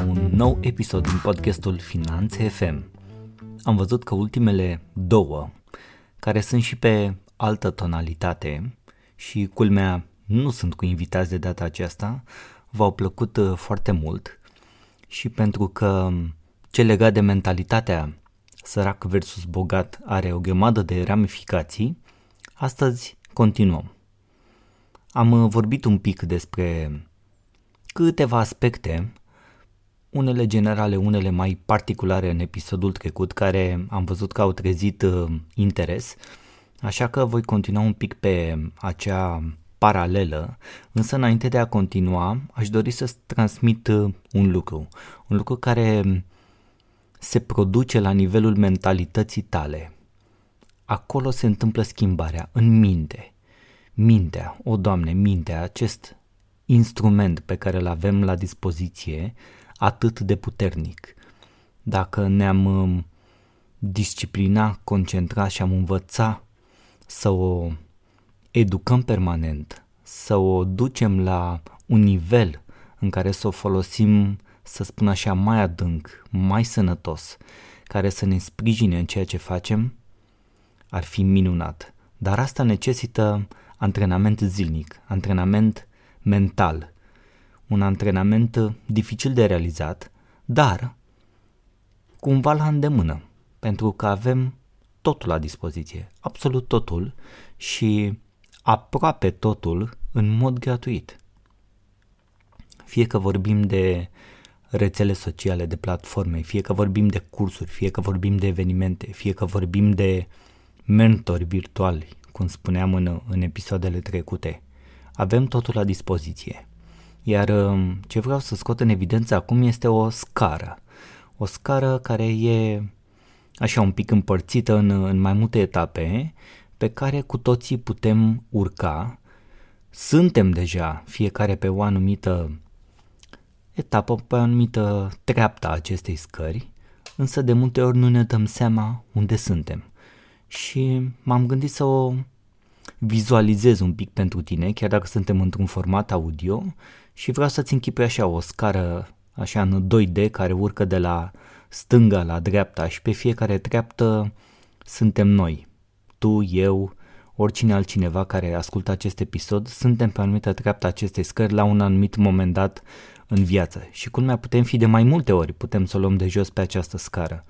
la un nou episod din podcastul Finanțe FM. Am văzut că ultimele două, care sunt și pe altă tonalitate și culmea nu sunt cu invitați de data aceasta, v-au plăcut uh, foarte mult și pentru că ce legat de mentalitatea sărac versus bogat are o grămadă de ramificații, astăzi continuăm. Am uh, vorbit un pic despre câteva aspecte, unele generale, unele mai particulare în episodul trecut, care am văzut că au trezit uh, interes, așa că voi continua un pic pe acea paralelă, însă înainte de a continua, aș dori să transmit uh, un lucru, un lucru care se produce la nivelul mentalității tale. Acolo se întâmplă schimbarea, în minte. Mintea, o Doamne, mintea, acest instrument pe care îl avem la dispoziție, atât de puternic. Dacă ne-am um, disciplina, concentra și am învăța să o educăm permanent, să o ducem la un nivel în care să o folosim, să spun așa, mai adânc, mai sănătos, care să ne sprijine în ceea ce facem, ar fi minunat. Dar asta necesită antrenament zilnic, antrenament mental, un antrenament dificil de realizat, dar cumva la îndemână, pentru că avem totul la dispoziție, absolut totul și aproape totul în mod gratuit. Fie că vorbim de rețele sociale, de platforme, fie că vorbim de cursuri, fie că vorbim de evenimente, fie că vorbim de mentori virtuali, cum spuneam în, în episoadele trecute. Avem totul la dispoziție. Iar um, ce vreau să scot în evidență acum este o scară. O scară care e așa un pic împărțită în, în mai multe etape pe care cu toții putem urca. Suntem deja fiecare pe o anumită etapă, pe o anumită treaptă a acestei scări, însă de multe ori nu ne dăm seama unde suntem. Și m-am gândit să o vizualizez un pic pentru tine, chiar dacă suntem într-un format audio și vreau să-ți închipui așa o scară așa în 2D care urcă de la stânga la dreapta și pe fiecare treaptă suntem noi, tu, eu, oricine altcineva care ascultă acest episod, suntem pe anumită treaptă acestei scări la un anumit moment dat în viață și culmea putem fi de mai multe ori, putem să o luăm de jos pe această scară.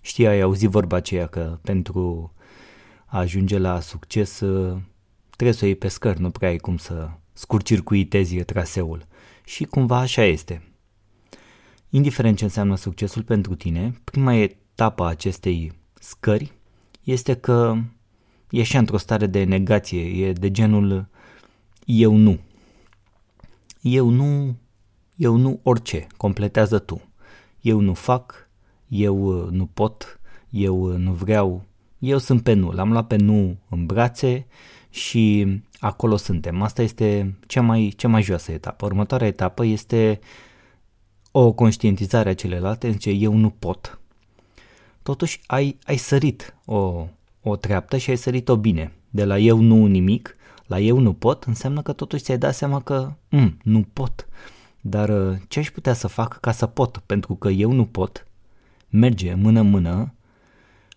Știi, ai auzit vorba aceea că pentru a ajunge la succes trebuie să o iei pe scări, nu prea ai cum să scurcircuitezi traseul. Și cumva așa este. Indiferent ce înseamnă succesul pentru tine, prima etapă a acestei scări este că e și într-o stare de negație, e de genul eu nu. Eu nu, eu nu orice, completează tu. Eu nu fac, eu nu pot, eu nu vreau, eu sunt pe nu. L-am luat pe nu în brațe și acolo suntem. Asta este cea mai, cea mai joasă etapă. Următoarea etapă este o conștientizare a celelalte, în ce eu nu pot. Totuși ai, ai sărit o, o treaptă și ai sărit-o bine. De la eu nu nimic, la eu nu pot, înseamnă că totuși ți-ai dat seama că mm, nu pot. Dar uh, ce aș putea să fac ca să pot? Pentru că eu nu pot, merge mână-mână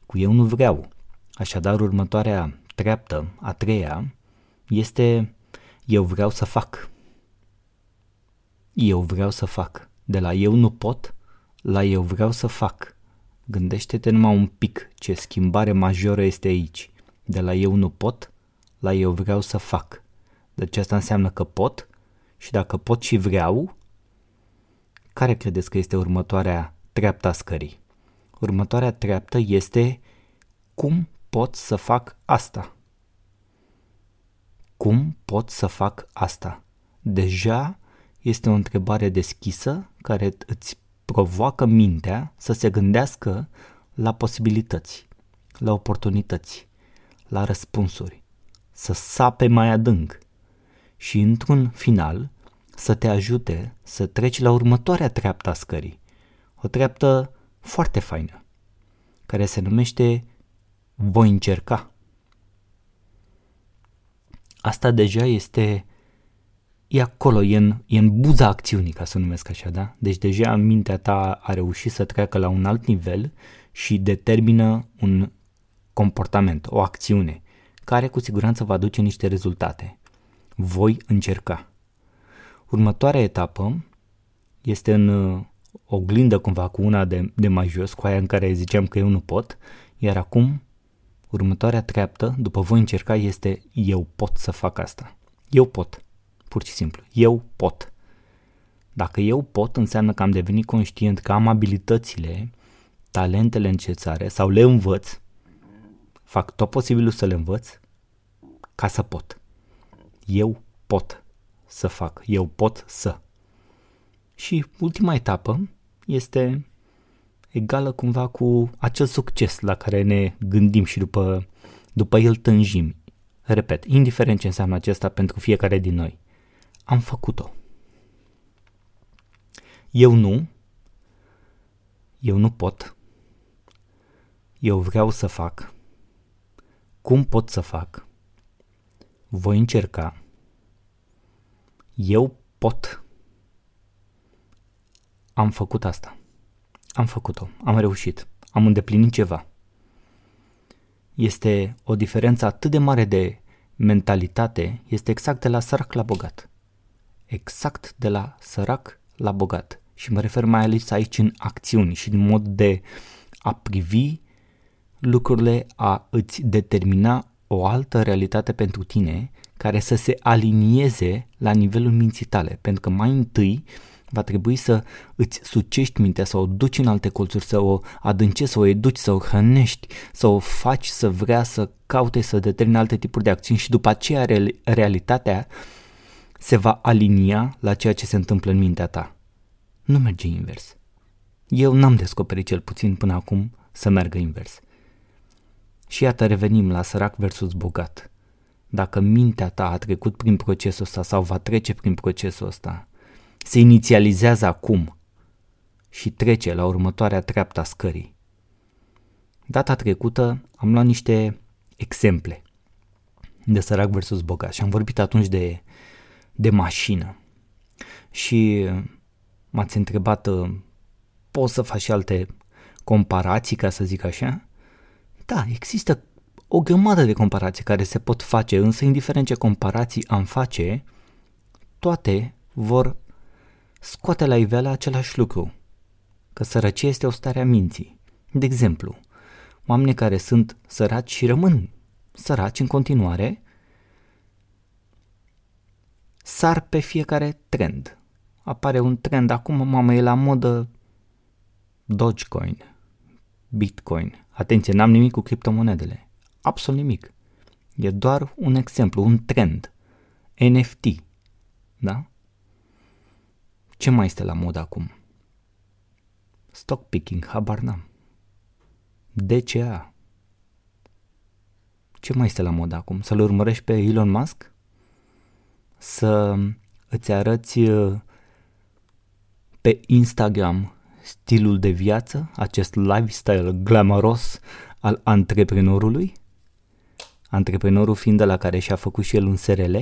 cu eu nu vreau. Așadar, următoarea treaptă, a treia, este eu vreau să fac. Eu vreau să fac. De la eu nu pot, la eu vreau să fac. Gândește-te numai un pic ce schimbare majoră este aici. De la eu nu pot, la eu vreau să fac. Deci asta înseamnă că pot și dacă pot și vreau, care credeți că este următoarea treaptă a scării? Următoarea treaptă este cum pot să fac asta? Cum pot să fac asta? Deja este o întrebare deschisă care îți provoacă mintea să se gândească la posibilități, la oportunități, la răspunsuri, să sape mai adânc și într-un final să te ajute să treci la următoarea treaptă a scării, o treaptă foarte faină, care se numește voi încerca. Asta deja este e acolo, e în, e în buza acțiunii, ca să numesc așa, da? Deci deja mintea ta a reușit să treacă la un alt nivel și determină un comportament, o acțiune, care cu siguranță va duce niște rezultate. Voi încerca. Următoarea etapă este în uh, oglindă cumva cu una de, de mai jos, cu aia în care ziceam că eu nu pot, iar acum următoarea treaptă, după voi încerca, este eu pot să fac asta. Eu pot. Pur și simplu. Eu pot. Dacă eu pot, înseamnă că am devenit conștient că am abilitățile, talentele necesare sau le învăț, fac tot posibilul să le învăț ca să pot. Eu pot să fac. Eu pot să. Și ultima etapă este egală cumva cu acel succes la care ne gândim și după, după el tânjim. Repet, indiferent ce înseamnă acesta pentru fiecare din noi. Am făcut-o. Eu nu. Eu nu pot. Eu vreau să fac. Cum pot să fac? Voi încerca. Eu pot. Am făcut asta. Am făcut-o. Am reușit. Am îndeplinit ceva. Este o diferență atât de mare de mentalitate, este exact de la sărac la bogat. Exact de la sărac la bogat. Și mă refer mai ales aici în acțiuni și în mod de a privi lucrurile, a îți determina o altă realitate pentru tine care să se alinieze la nivelul minții tale. Pentru că mai întâi va trebui să îți sucești mintea, să o duci în alte colțuri, să o adâncești, să o educi, să o hrănești, să o faci să vrea să caute, să determine alte tipuri de acțiuni și după aceea realitatea se va alinia la ceea ce se întâmplă în mintea ta. Nu merge invers. Eu n-am descoperit cel puțin până acum să meargă invers. Și iată revenim la sărac versus bogat. Dacă mintea ta a trecut prin procesul ăsta sau va trece prin procesul ăsta, se inițializează acum și trece la următoarea treaptă a scării. Data trecută am luat niște exemple de sărac versus bogat și am vorbit atunci de, de mașină. Și m-ați întrebat, poți să faci și alte comparații, ca să zic așa? Da, există o grămadă de comparații care se pot face, însă indiferent ce comparații am face, toate vor scoate la iveală același lucru, că sărăcia este o stare a minții. De exemplu, oameni care sunt săraci și rămân săraci în continuare, sar pe fiecare trend. Apare un trend, acum, mamă, e la modă Dogecoin, Bitcoin. Atenție, n-am nimic cu criptomonedele. Absolut nimic. E doar un exemplu, un trend. NFT. Da? Ce mai este la mod acum? Stock picking, habar n-am. DCA. Ce mai este la mod acum? Să-l urmărești pe Elon Musk? Să îți arăți uh, pe Instagram stilul de viață, acest lifestyle glamoros al antreprenorului? Antreprenorul fiind de la care și-a făcut și el un SRL?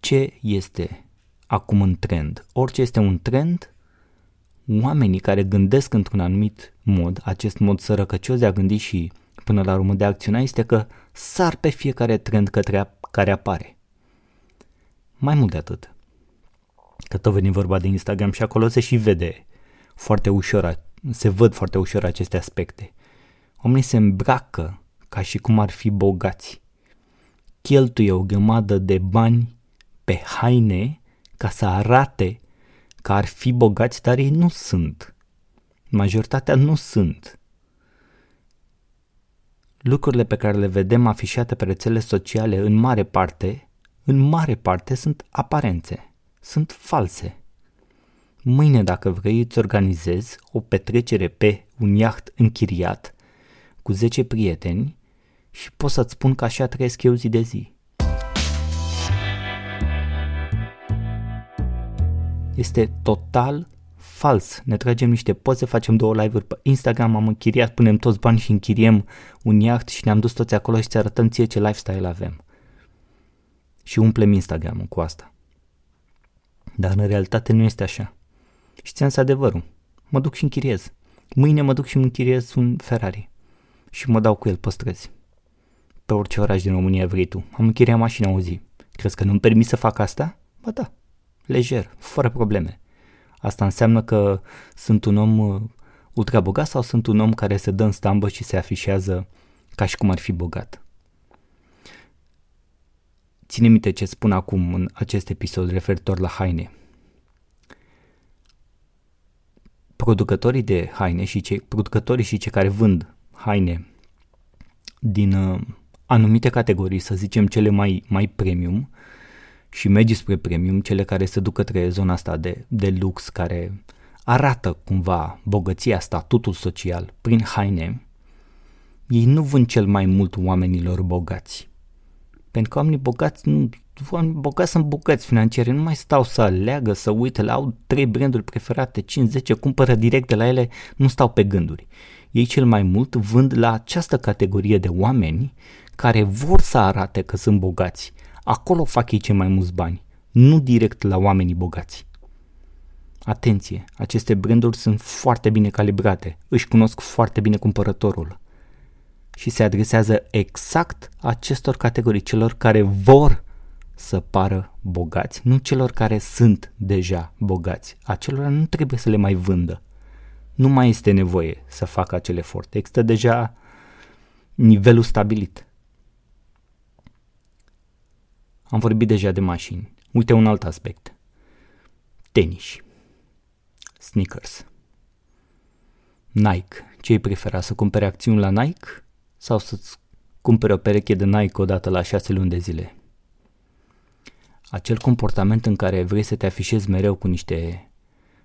Ce este acum în trend. Orice este un trend, oamenii care gândesc într-un anumit mod, acest mod sărăcăcios de a gândi și până la urmă de a acționa este că sar pe fiecare trend către care apare. Mai mult de atât, că tot veni vorba de Instagram și acolo se și vede foarte ușor, se văd foarte ușor aceste aspecte. Oamenii se îmbracă ca și cum ar fi bogați. Cheltuie o grămadă de bani pe haine ca să arate că ar fi bogați, dar ei nu sunt. Majoritatea nu sunt. Lucrurile pe care le vedem afișate pe rețele sociale în mare parte, în mare parte sunt aparențe, sunt false. Mâine, dacă vrei, îți organizezi o petrecere pe un iaht închiriat cu 10 prieteni și pot să-ți spun că așa trăiesc eu zi de zi. Este total fals. Ne tragem niște poze, facem două live-uri pe Instagram, am închiriat, punem toți bani și închiriem un iaht și ne-am dus toți acolo și ți arătăm ție ce lifestyle avem. Și umplem Instagram cu asta. Dar în realitate nu este așa. Și ți-am adevărul. Mă duc și închiriez. Mâine mă duc și îmi închiriez un Ferrari. Și mă dau cu el pe străzi. Pe orice oraș din România vrei tu. Am închiriat mașina o zi. Crezi că nu-mi permis să fac asta? Ba da. Lejer, fără probleme. Asta înseamnă că sunt un om uh, ultra bogat sau sunt un om care se dă în stambă și se afișează ca și cum ar fi bogat. Ține minte ce spun acum în acest episod referitor la haine. Producătorii de haine și cei, producătorii și cei care vând haine din uh, anumite categorii, să zicem cele mai, mai premium și mergi spre premium, cele care se duc către zona asta de, de lux, care arată cumva bogăția, statutul social prin haine, ei nu vând cel mai mult oamenilor bogați. Pentru că oamenii bogați, nu, oamenii bogați sunt bogați financiari, nu mai stau să aleagă, să uite, la au trei branduri preferate, 5-10, cumpără direct de la ele, nu stau pe gânduri. Ei cel mai mult vând la această categorie de oameni care vor să arate că sunt bogați. Acolo fac ei cei mai mulți bani, nu direct la oamenii bogați. Atenție, aceste branduri sunt foarte bine calibrate, își cunosc foarte bine cumpărătorul și se adresează exact acestor categorii, celor care vor să pară bogați, nu celor care sunt deja bogați. Acelora nu trebuie să le mai vândă. Nu mai este nevoie să facă acel efort. Există deja nivelul stabilit. Am vorbit deja de mașini. Uite un alt aspect. Tenis. Sneakers. Nike. Ce-i prefera? Să cumpere acțiuni la Nike sau să-ți cumpere o pereche de Nike odată la șase luni de zile? Acel comportament în care vrei să te afișezi mereu cu niște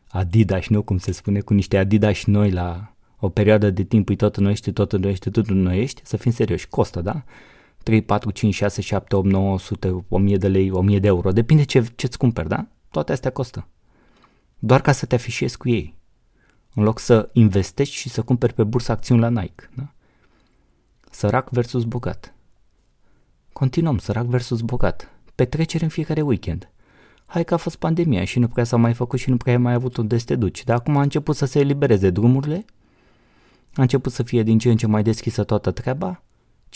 Adidas, nu cum se spune, cu niște Adidas noi la o perioadă de timp, îi tot înnoiește, tot înnoiește, tot înnoiește, să fim serioși, costă, da? 3, 4, 5, 6, 7, 8, 900, 1000 de lei, 1000 de euro, depinde ce, ce-ți cumperi, da? Toate astea costă. Doar ca să te afișezi cu ei. În loc să investești și să cumperi pe bursă acțiuni la Nike, da? Sărac versus bogat. Continuăm, sărac versus bogat. Petrecere în fiecare weekend. Hai că a fost pandemia și nu prea s-a mai făcut și nu prea ai mai avut unde să te duci. Dar acum a început să se elibereze drumurile, a început să fie din ce în ce mai deschisă toată treaba.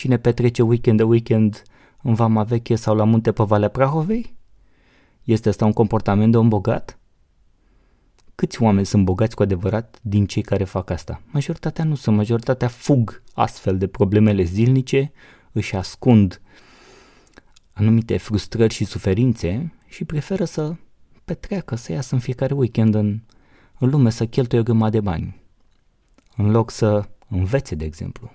Cine petrece weekend de weekend în Vama Veche sau la munte pe Valea Prahovei? Este asta un comportament de om bogat? Câți oameni sunt bogați cu adevărat din cei care fac asta? Majoritatea nu sunt, majoritatea fug astfel de problemele zilnice, își ascund anumite frustrări și suferințe și preferă să petreacă, să iasă în fiecare weekend în, în lume, să cheltuie o grămadă de bani. În loc să învețe, de exemplu.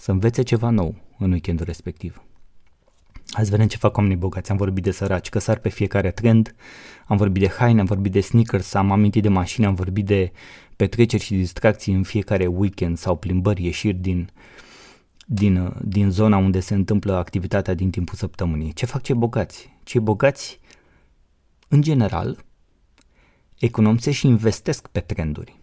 Să învețe ceva nou în weekendul respectiv. Hai să vedem ce fac oamenii bogați. Am vorbit de săraci, că sar pe fiecare trend, am vorbit de haine, am vorbit de sneakers, am amintit de mașini, am vorbit de petreceri și distracții în fiecare weekend sau plimbări, ieșiri din, din, din zona unde se întâmplă activitatea din timpul săptămânii. Ce fac cei bogați? Cei bogați, în general, economisesc și investesc pe trenduri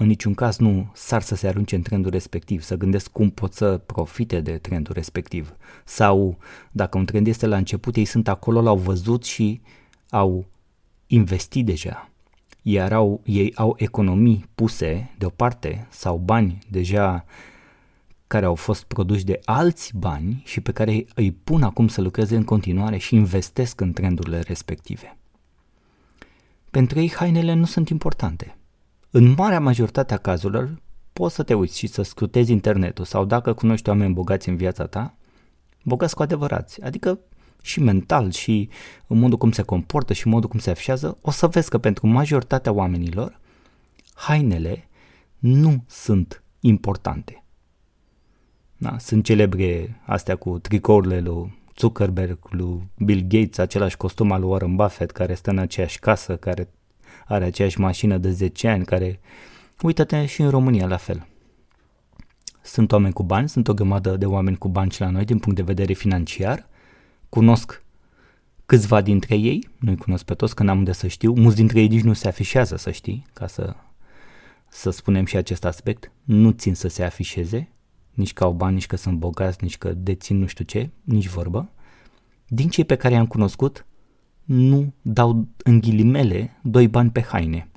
în niciun caz nu sar să se arunce în trendul respectiv, să gândesc cum pot să profite de trendul respectiv. Sau dacă un trend este la început, ei sunt acolo, l-au văzut și au investit deja. Iar au, ei au economii puse deoparte sau bani deja care au fost produși de alți bani și pe care îi pun acum să lucreze în continuare și investesc în trendurile respective. Pentru ei hainele nu sunt importante în marea majoritate a cazurilor, poți să te uiți și să scrutezi internetul sau dacă cunoști oameni bogați în viața ta, bogați cu adevărați, adică și mental și în modul cum se comportă și în modul cum se afișează, o să vezi că pentru majoritatea oamenilor, hainele nu sunt importante. Da, sunt celebre astea cu tricourile lui Zuckerberg, lui Bill Gates, același costum al lui Warren Buffett care stă în aceeași casă, care are aceeași mașină de 10 ani, care, uită-te și în România la fel. Sunt oameni cu bani, sunt o grămadă de oameni cu bani și la noi din punct de vedere financiar, cunosc câțiva dintre ei, nu-i cunosc pe toți, că n-am unde să știu, mulți dintre ei nici nu se afișează, să știi, ca să, să spunem și acest aspect, nu țin să se afișeze, nici că au bani, nici că sunt bogați, nici că dețin nu știu ce, nici vorbă. Din cei pe care i-am cunoscut, nu dau în ghilimele doi bani pe haine.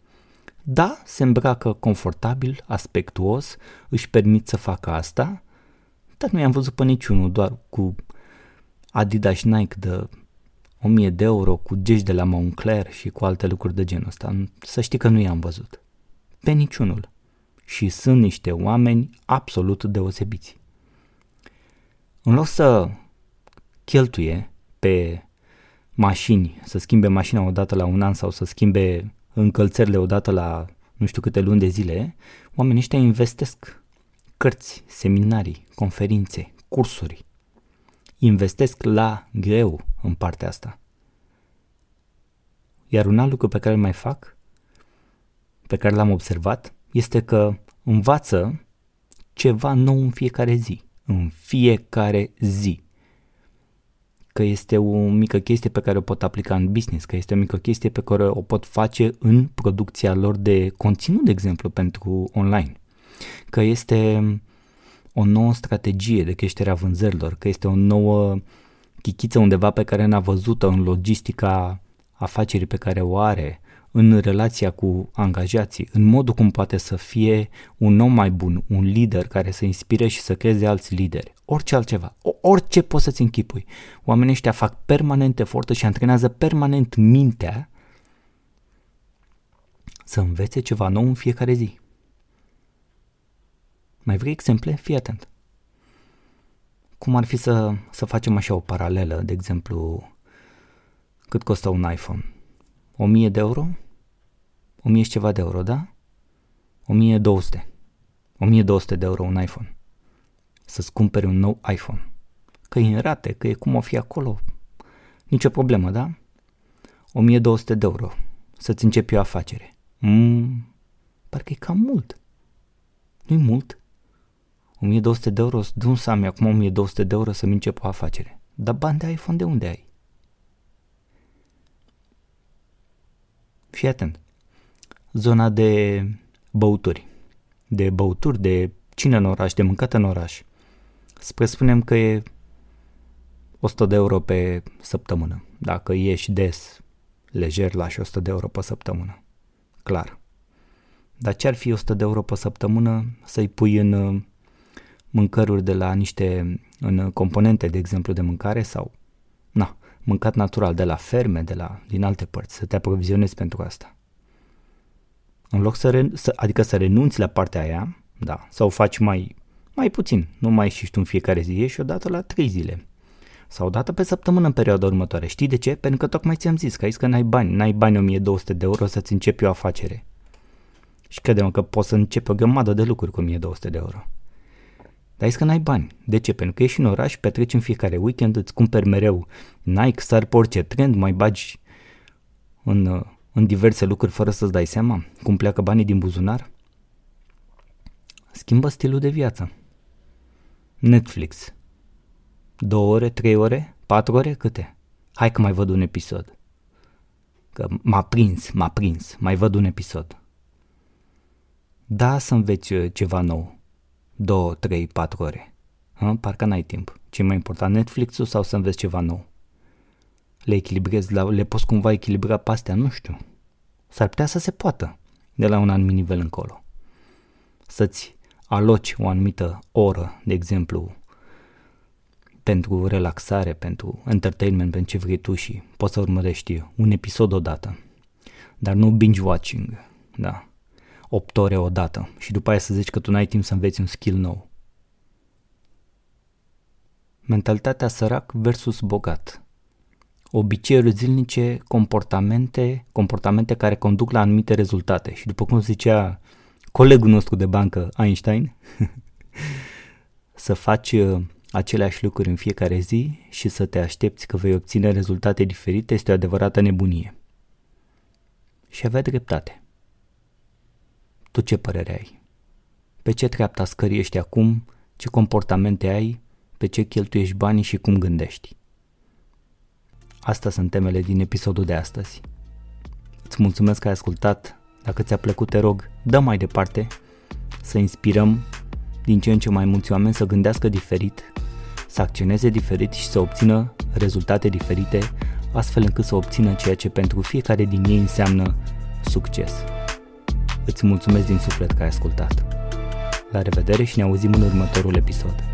Da, se îmbracă confortabil, aspectuos, își permit să facă asta, dar nu i-am văzut pe niciunul, doar cu Adidas Nike de 1000 de euro, cu gești de la Moncler și cu alte lucruri de genul ăsta. Să știi că nu i-am văzut. Pe niciunul. Și sunt niște oameni absolut deosebiți. În loc să cheltuie pe mașini, să schimbe mașina odată la un an sau să schimbe încălțările odată la nu știu câte luni de zile, oamenii ăștia investesc cărți, seminarii, conferințe, cursuri. Investesc la greu în partea asta. Iar un alt lucru pe care îl mai fac, pe care l-am observat, este că învață ceva nou în fiecare zi. În fiecare zi că este o mică chestie pe care o pot aplica în business, că este o mică chestie pe care o pot face în producția lor de conținut, de exemplu, pentru online, că este o nouă strategie de creștere a vânzărilor, că este o nouă chichiță undeva pe care n-a văzut-o în logistica afacerii pe care o are, în relația cu angajații, în modul cum poate să fie un om mai bun, un lider care să inspire și să creeze alți lideri, orice altceva, orice poți să-ți închipui. Oamenii ăștia fac permanent efortul și antrenează permanent mintea să învețe ceva nou în fiecare zi. Mai vrei exemple? Fii atent. Cum ar fi să, să facem așa o paralelă, de exemplu, cât costă un iPhone? 1000 de euro? 1000 și ceva de euro, da? 1200. 1200 de euro un iPhone. Să-ți cumperi un nou iPhone. Că e în rate, că e cum o fi acolo. Nicio problemă, da? 1200 de euro. Să-ți începi o afacere. Mm, parcă e cam mult. Nu-i mult. 1200 de euro, de unde să am acum 1200 de euro să-mi încep o afacere? Dar bani de iPhone de unde ai? Fii atent zona de băuturi, de băuturi, de cine în oraș, de mâncat în oraș. Spre spunem că e 100 de euro pe săptămână. Dacă ieși des, lejer, lași 100 de euro pe săptămână. Clar. Dar ce ar fi 100 de euro pe săptămână să-i pui în uh, mâncăruri de la niște în componente, de exemplu, de mâncare sau na, mâncat natural de la ferme, de la, din alte părți, să te aprovizionezi pentru asta. În loc să, re- să adică să renunți la partea aia, da, sau o faci mai, mai puțin, nu mai ieși tu în fiecare zi, ieși o dată la trei zile. Sau o dată pe săptămână în perioada următoare. Știi de ce? Pentru că tocmai ți-am zis că aici că n-ai bani, n-ai bani 1200 de euro să-ți începi o afacere. Și credem că poți să începi o grămadă de lucruri cu 1200 de euro. Dar aici că n-ai bani. De ce? Pentru că ești în oraș, petreci în fiecare weekend, îți cumperi mereu Nike, sar pe orice trend, mai bagi în uh, în diverse lucruri fără să-ți dai seama cum pleacă banii din buzunar? Schimbă stilul de viață. Netflix. Două ore, trei ore, patru ore, câte? Hai că mai văd un episod. Că m-a prins, m-a prins, mai văd un episod. Da, să înveți uh, ceva nou. Două, trei, patru ore. Hă? Parcă n-ai timp. Ce mai important, Netflix-ul sau să înveți ceva nou? Le echilibrezi, le poți cumva echilibra pe astea, nu știu. S-ar putea să se poată de la un anumit nivel încolo. Să-ți aloci o anumită oră, de exemplu, pentru relaxare, pentru entertainment, pentru ce vrei tu și poți să urmărești un episod odată. Dar nu binge-watching, da. 8 ore odată și după aia să zici că tu n-ai timp să înveți un skill nou. Mentalitatea sărac versus bogat obiceiuri zilnice, comportamente, comportamente care conduc la anumite rezultate. Și după cum zicea colegul nostru de bancă, Einstein, să faci uh, aceleași lucruri în fiecare zi și să te aștepți că vei obține rezultate diferite este o adevărată nebunie. Și avea dreptate. Tu ce părere ai? Pe ce treapta scării ești acum? Ce comportamente ai? Pe ce cheltuiești banii și cum gândești? Asta sunt temele din episodul de astăzi. Îți mulțumesc că ai ascultat. Dacă ți-a plăcut, te rog, dă mai departe să inspirăm din ce în ce mai mulți oameni să gândească diferit, să acționeze diferit și să obțină rezultate diferite astfel încât să obțină ceea ce pentru fiecare din ei înseamnă succes. Îți mulțumesc din suflet că ai ascultat. La revedere și ne auzim în următorul episod.